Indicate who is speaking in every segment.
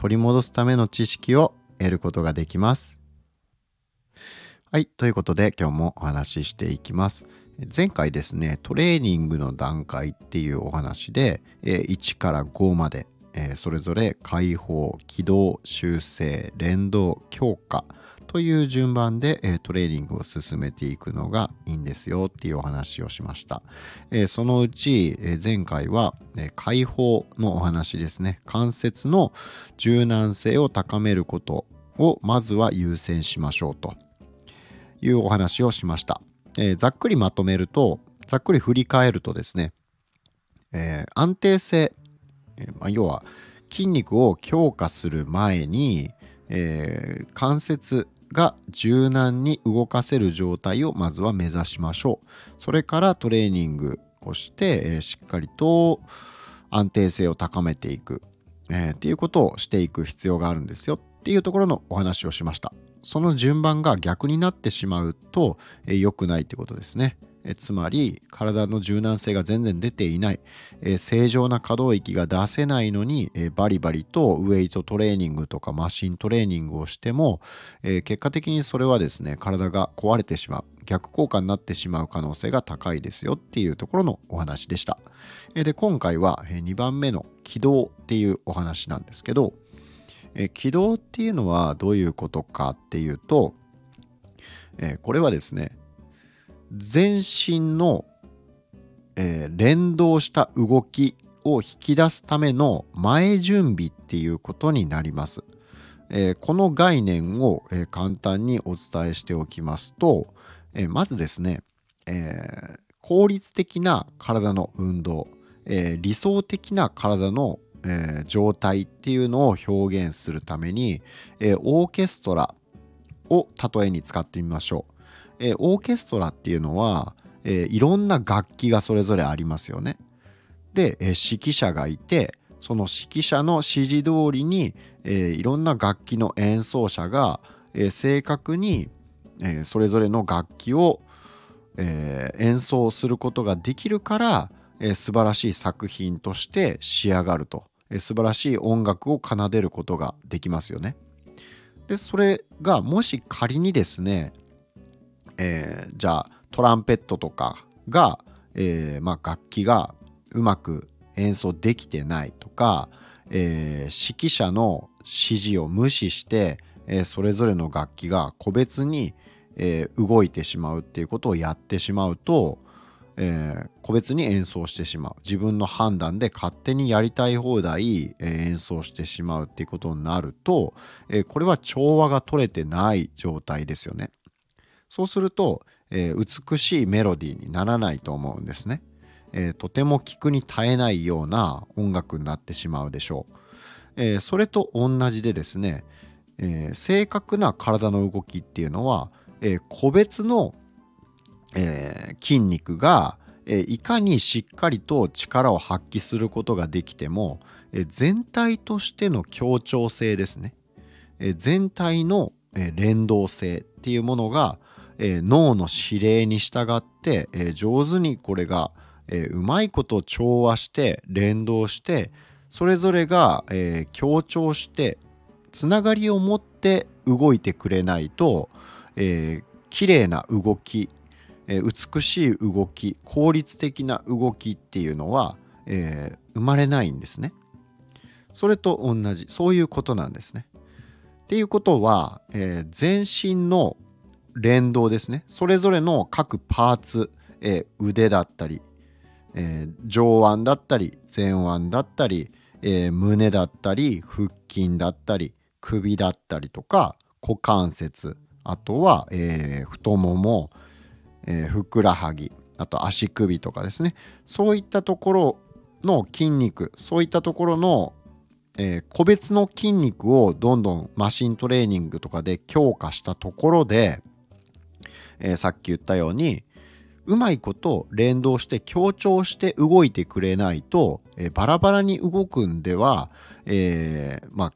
Speaker 1: 取り戻すための知識を得ることができますはい。ということで今日もお話ししていきます。前回ですね、トレーニングの段階っていうお話で、1から5まで、それぞれ解放、起動、修正、連動、強化という順番で、トレーニングを進めていくのがいいんですよっていうお話をしました。そのうち、前回は、解放のお話ですね。関節の柔軟性を高めることをまずは優先しましょうと。いうお話をしました。え、ざっくりまとめると、ざっくり振り返るとですね、え、安定性、え、ま、要は筋肉を強化する前に、え関節が柔軟に動かせる状態をまずは目指しましょう。それからトレーニングをして、しっかりと安定性を高めていく、え、っていうことをしていく必要があるんですよっていうところのお話をしました。その順番が逆になってしまうと良、くないってことですね。えつまり体の柔軟性が全然出ていない、え、正常な可動域が出せないのに、え、バリバリとウェイトトレーニングとかマシントレーニングをしても、え結果的にそれはですね体が壊れてしまう逆効果になってしまう可能性が高いですよっていうところのお話でした。えで今回は2番目の起動っていうお話なんですけど、え起動っていうのはどういうことかっていうと、えこれはですね全身の、えー、連動した動きを引き出すための前準備っていうことになります。えー、この概念を、えー、簡単にお伝えしておきますと、えまずですね、え効率的な体の運動、え理想的な体のえ、状態っていうのを表現するために、え、オーケストラを例えに使ってみましょう。えー、オーケストラっていうのは、えいろんな楽器がそれぞれありますよね。で、え指揮者がいてその指揮者の指示通りに、えいろんな楽器の演奏者が、え正確に、えそれぞれの楽器を、え演奏することができるから、え素晴らしい作品として仕上がると素晴らしい音楽を奏でることができますよね。でそれがもし仮にですね、えー、じゃあトランペットとかが、えー、まあ、楽器がうまく演奏できてないとか、えー、指揮者の指示を無視して、えそれぞれの楽器が個別に、え動いてしまうっていうことをやってしまうと、え、個別に演奏してしまう。自分の判断で勝手にやりたい放題、え、演奏してしまうっていうことになると、え、これは調和が取れてない状態ですよね。そうすると、え美しいメロディーにならないと思うんですね、えとても聞くに耐えないような音楽になってしまうでしょう、えそれと同じでですね、え正確な体の動きっていうのは、え個別のえ、筋肉が、いかにしっかりと力を発揮することができても、全体としての協調性ですね、全体の、連動性っていうものが、え脳の指令に従って、え上手にこれが、えうまいこと調和して連動してそれぞれが、え協調してつながりを持って動いてくれないと、えー、綺麗な動きえ美しい動き効率的な動きっていうのは、えー、生まれないんですね。それと同じそういうことなんですね。っていうことは、えー、全身の連動ですね。それぞれの各パーツ、えー、腕だったり、えー、上腕だったり前腕だったり、え胸だったり腹筋だったり首だったりとか股関節あとは、え太ももえ、ふくらはぎあと足首とかですね。そういったところの筋肉そういったところの、えー、個別の筋肉をどんどんマシントレーニングとかで強化したところで、えー、さっき言ったようにうまいこと連動して強調して動いてくれないと、えー、バラバラに動くんでは、えー、まあ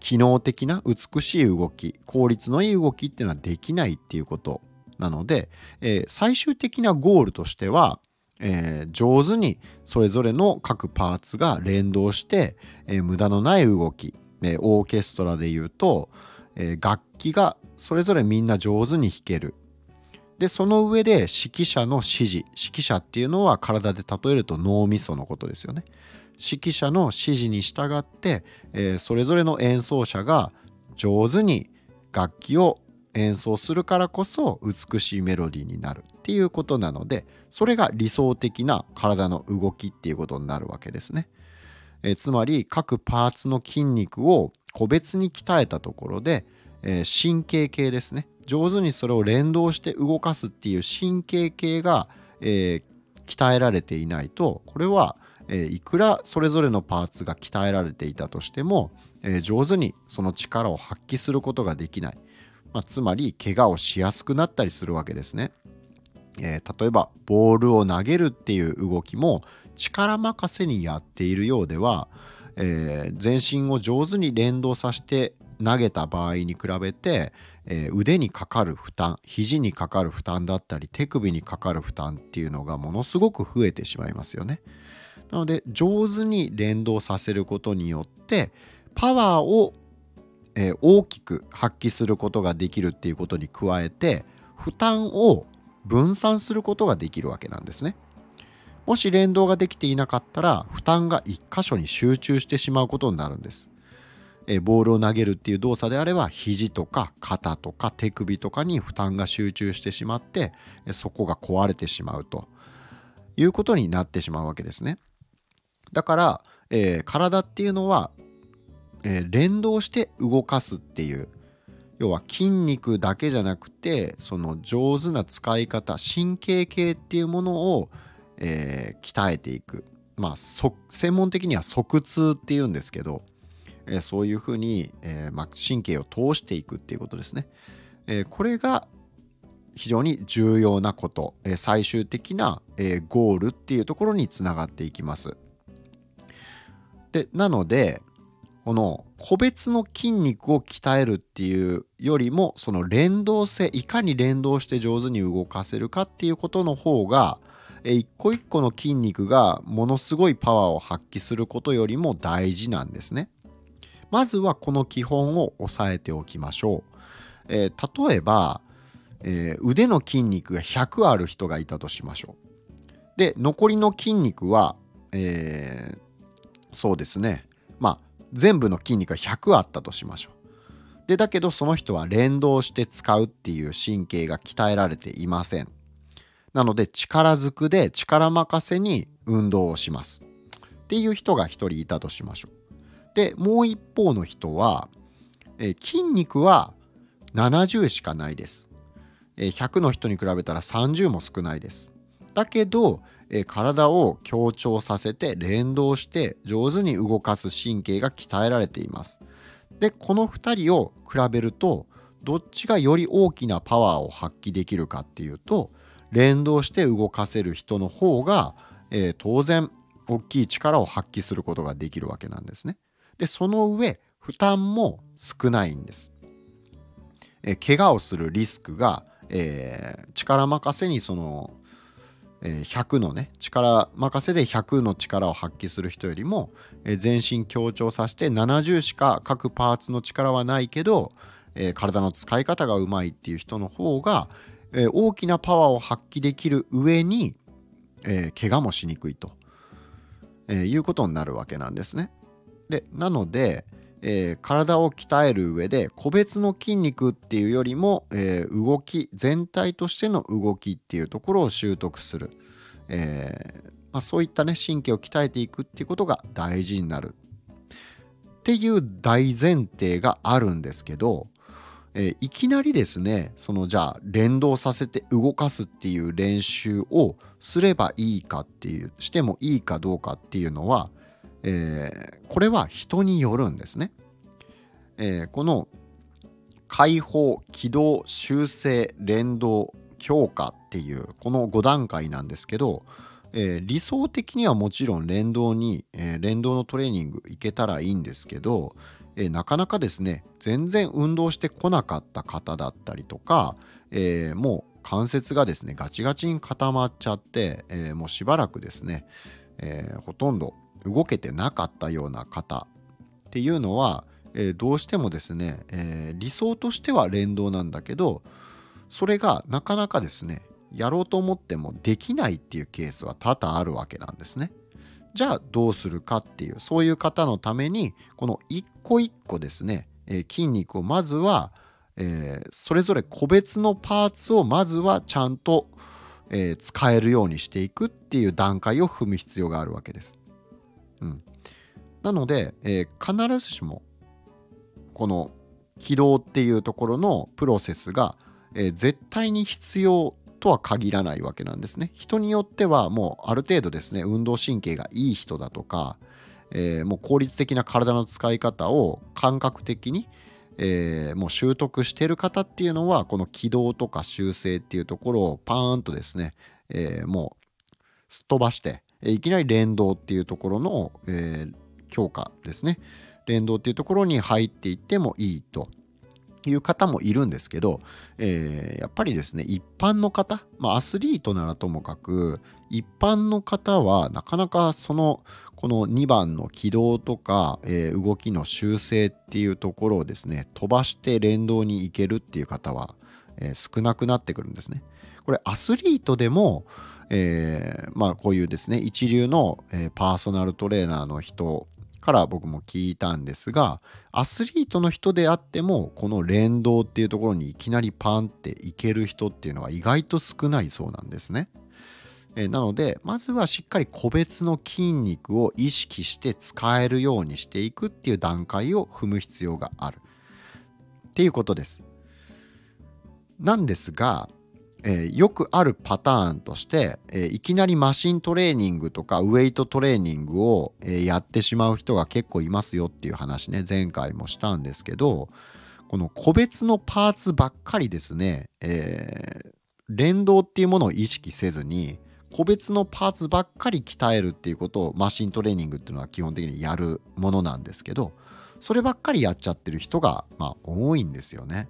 Speaker 1: 機能的な美しい動き効率のいい動きっていうのはできないっていうことなので、えー、最終的なゴールとしては、えー、上手にそれぞれの各パーツが連動して、えー、無駄のない動き、えオーケストラで言うと、え楽器がそれぞれみんな上手に弾ける。でその上で指揮者の指示。指揮者っていうのは体で例えると脳みそのことですよね。指揮者の指示に従って、えー、それぞれの演奏者が上手に楽器を演奏するからこそ美しいメロディーになるっていうことなのでそれが理想的な体の動きっていうことになるわけですね。え、つまり各パーツの筋肉を個別に鍛えたところで、え、神経系ですね。上手にそれを連動して動かすっていう神経系が、えー、鍛えられていないとこれはえいくらそれぞれのパーツが鍛えられていたとしても、え上手にその力を発揮することができない、まあ、つまり怪我をしやすくなったりするわけですね。えー、例えばボールを投げるっていう動きも力任せにやっているようでは、えー、全身を上手に連動させて投げた場合に比べて、えー、腕にかかる負担肘にかかる負担だったり手首にかかる負担っていうのがものすごく増えてしまいますよね。なので上手に連動させることによってパワーを、えー、大きく発揮することができるっていうことに加えて負担を分散することができるわけなんですね。もし連動ができていなかったら負担が1箇所に集中してしまうことになるんです。えボールを投げるっていう動作であれば肘とか肩とか手首とかに負担が集中してしまってそこが壊れてしまうということになってしまうわけですね。だから、えー、体っていうのは、えー、連動して動かすっていう要は筋肉だけじゃなくてその上手な使い方神経系っていうものを、えー、鍛えていくまあ専門的には側痛っていうんですけど、え、そういうふうに、えま、神経を通していくっていうことですね。え、これが非常に重要なこと、え、最終的な、え、ゴールっていうところにつながっていきます。でなのでこの個別の筋肉を鍛えるっていうよりもその連動性いかに連動して上手に動かせるかっていうことの方が一個一個の筋肉がものすごいパワーを発揮することよりも大事なんですね。まずはこの基本を押さえておきましょう。えー、例えば、えー、腕の筋肉が100ある人がいたとしましょう。で残りの筋肉は、えー、そうですねまあ全部の筋肉が100あったとしましょう。でだけどその人は連動して使うっていう神経が鍛えられていません。なので力ずくで力任せに運動をします。っていう人が1人いたとしましょう。でもう一方の人は、え筋肉は70しかないです。え100の人に比べたら30も少ないです。だけどえ体を強調させて連動して上手に動かす神経が鍛えられています。でこの2人を比べるとどっちがより大きなパワーを発揮できるかっていうと連動して動かせる人の方が、えー、当然大きい力を発揮することができるわけなんですね。でその上負担も少ないんです。え、怪我をするリスクが、えー、力任せにその100のね力任せで100の力を発揮する人よりもえ全身強調させて70しか各パーツの力はないけどえ体の使い方がうまいっていう人の方がえ大きなパワーを発揮できる上にえ怪我もしにくいとえいうことになるわけなんですね。でなので、えー、体を鍛える上で個別の筋肉っていうよりも、えー、動き全体としての動きっていうところを習得する、えー、まあ、そういったね神経を鍛えていくっていうことが大事になる。っていう大前提があるんですけど、えいきなりですねそのじゃあ連動させて動かすっていう練習をすればいいかっていうしてもいいかどうかっていうのはえー、これは人によるんですね。えー、この解放起動修正連動強化っていうこの5段階なんですけど、えー、理想的にはもちろん連動に、え、連動のトレーニングいけたらいいんですけど、え、なかなかですね全然運動してこなかった方だったりとか、えもう関節がですねガチガチに固まっちゃって、えもうしばらくですね、えほとんど動けてなかったような方っていうのは、えどうしてもですね、え理想としては連動なんだけどそれがなかなかですねやろうと思ってもできないっていうケースは多々あるわけなんですね。じゃあどうするかっていうそういう方のためにこの一個一個ですね、えー、筋肉をまずは、えー、それぞれ個別のパーツをまずはちゃんと、えー、使えるようにしていくっていう段階を踏む必要があるわけです。うん、なので、え必ずしもこの起動っていうところのプロセスが、え絶対に必要とは限らないわけなんですね。人によってはもうある程度ですね運動神経がいい人だとか、えー、もう効率的な体の使い方を感覚的に、えー、もう習得してる方っていうのはこの軌道とか修正っていうところをパーンとですね、えー、もうすっ飛ばしていきなり連動っていうところの、え強化ですね連動っていうところに入っていってもいいという方もいるんですけど、えー、やっぱりですね一般の方、まあ、アスリートならともかく一般の方はなかなかそのこの2番の軌道とか、えー、動きの修正っていうところをですね飛ばして連動に行けるっていう方は、えー、少なくなってくるんですね。これアスリートでも、えー、まあこういうですね一流の、えー、パーソナルトレーナーの人から僕も聞いたんですがアスリートの人であってもこの連動っていうところにいきなりパンっていける人っていうのは意外と少ないそうなんですね。えなのでまずはしっかり個別の筋肉を意識して使えるようにしていくっていう段階を踏む必要があるっていうことです。なんですがえー、よくあるパターンとして、えー、いきなりマシントレーニングとかウェイトトレーニングを、えー、やってしまう人が結構いますよっていう話ね前回もしたんですけどこの個別のパーツばっかりですね、え連動っていうものを意識せずに個別のパーツばっかり鍛えるっていうことをマシントレーニングっていうのは基本的にやるものなんですけどそればっかりやっちゃってる人がまあ多いんですよね。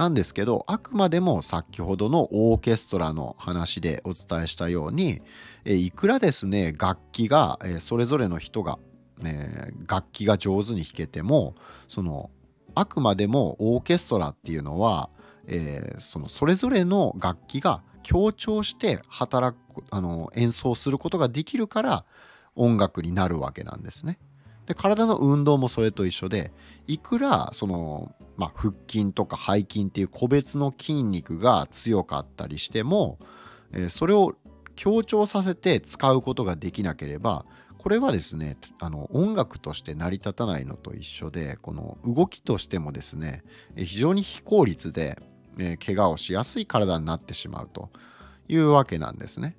Speaker 1: なんですけどあくまでも先ほどのオーケストラの話でお伝えしたようにいくらですね楽器がそれぞれの人が、ね、楽器が上手に弾けてもそのあくまでもオーケストラっていうのは、えー、そのそれぞれの楽器が強調して働くあの演奏することができるから音楽になるわけなんですね。で体の運動もそれと一緒でいくらその、まあ、腹筋とか背筋っていう個別の筋肉が強かったりしても、えー、それを強調させて使うことができなければこれはですねあの音楽として成り立たないのと一緒でこの動きとしてもですね非常に非効率で、えー、怪我をしやすい体になってしまうというわけなんですね。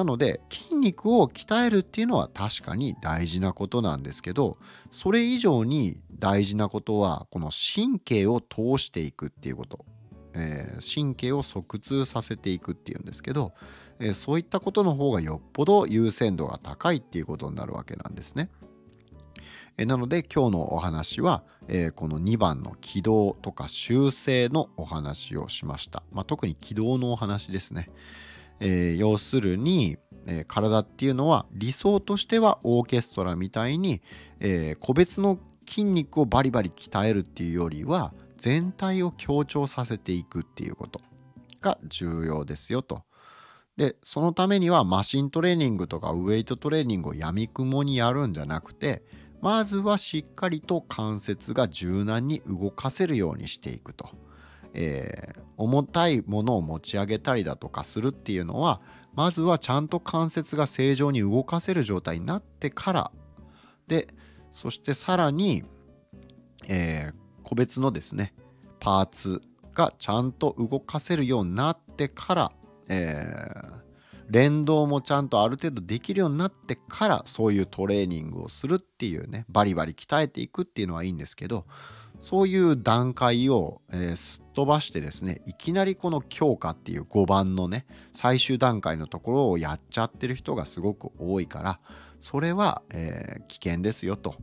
Speaker 1: なので筋肉を鍛えるっていうのは確かに大事なことなんですけどそれ以上に大事なことはこの神経を通していくっていうこと、えー、神経を側通させていくっていうんですけど、えー、そういったことの方がよっぽど優先度が高いっていうことになるわけなんですね。えなので今日のお話は、えー、この2番の軌道とか修正のお話をしました。まあ、特に軌道のお話ですね。えー、要するに、えー、体っていうのは理想としてはオーケストラみたいに、えー、個別の筋肉をバリバリ鍛えるっていうよりは全体を強調させていくっていうことが重要ですよと。でそのためにはマシントレーニングとかウェイトトレーニングをやみくもにやるんじゃなくてまずはしっかりと関節が柔軟に動かせるようにしていくと。えー、重たいものを持ち上げたりだとかするっていうのはまずはちゃんと関節が正常に動かせる状態になってから。でそしてさらに、えー、個別のですねパーツがちゃんと動かせるようになってから、えー、連動もちゃんとある程度できるようになってからそういうトレーニングをするっていうねバリバリ鍛えていくっていうのはいいんですけどそういう段階を、えー、すっ飛ばしてですねいきなりこの強化っていう5番のね最終段階のところをやっちゃってる人がすごく多いからそれは、えー、危険ですよと、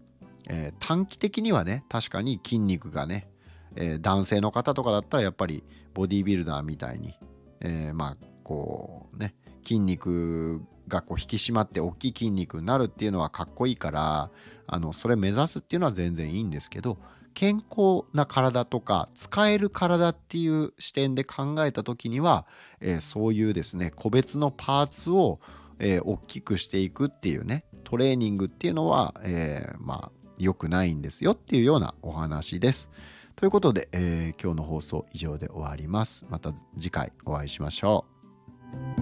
Speaker 1: えー、短期的にはね確かに筋肉がね、え男性の方とかだったらやっぱりボディービルダーみたいに、えまあこうね筋肉がこう引き締まって大きい筋肉になるっていうのはかっこいいからあのそれ目指すっていうのは全然いいんですけど健康な体とか使える体っていう視点で考えた時には、えー、そういうですね個別のパーツを、えー、大きくしていくっていうねトレーニングっていうのは、えー、まあ良くないんですよっていうようなお話です。ということで、えー、今日の放送以上で終わります。また次回お会いしましょ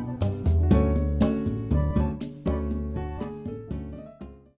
Speaker 1: う。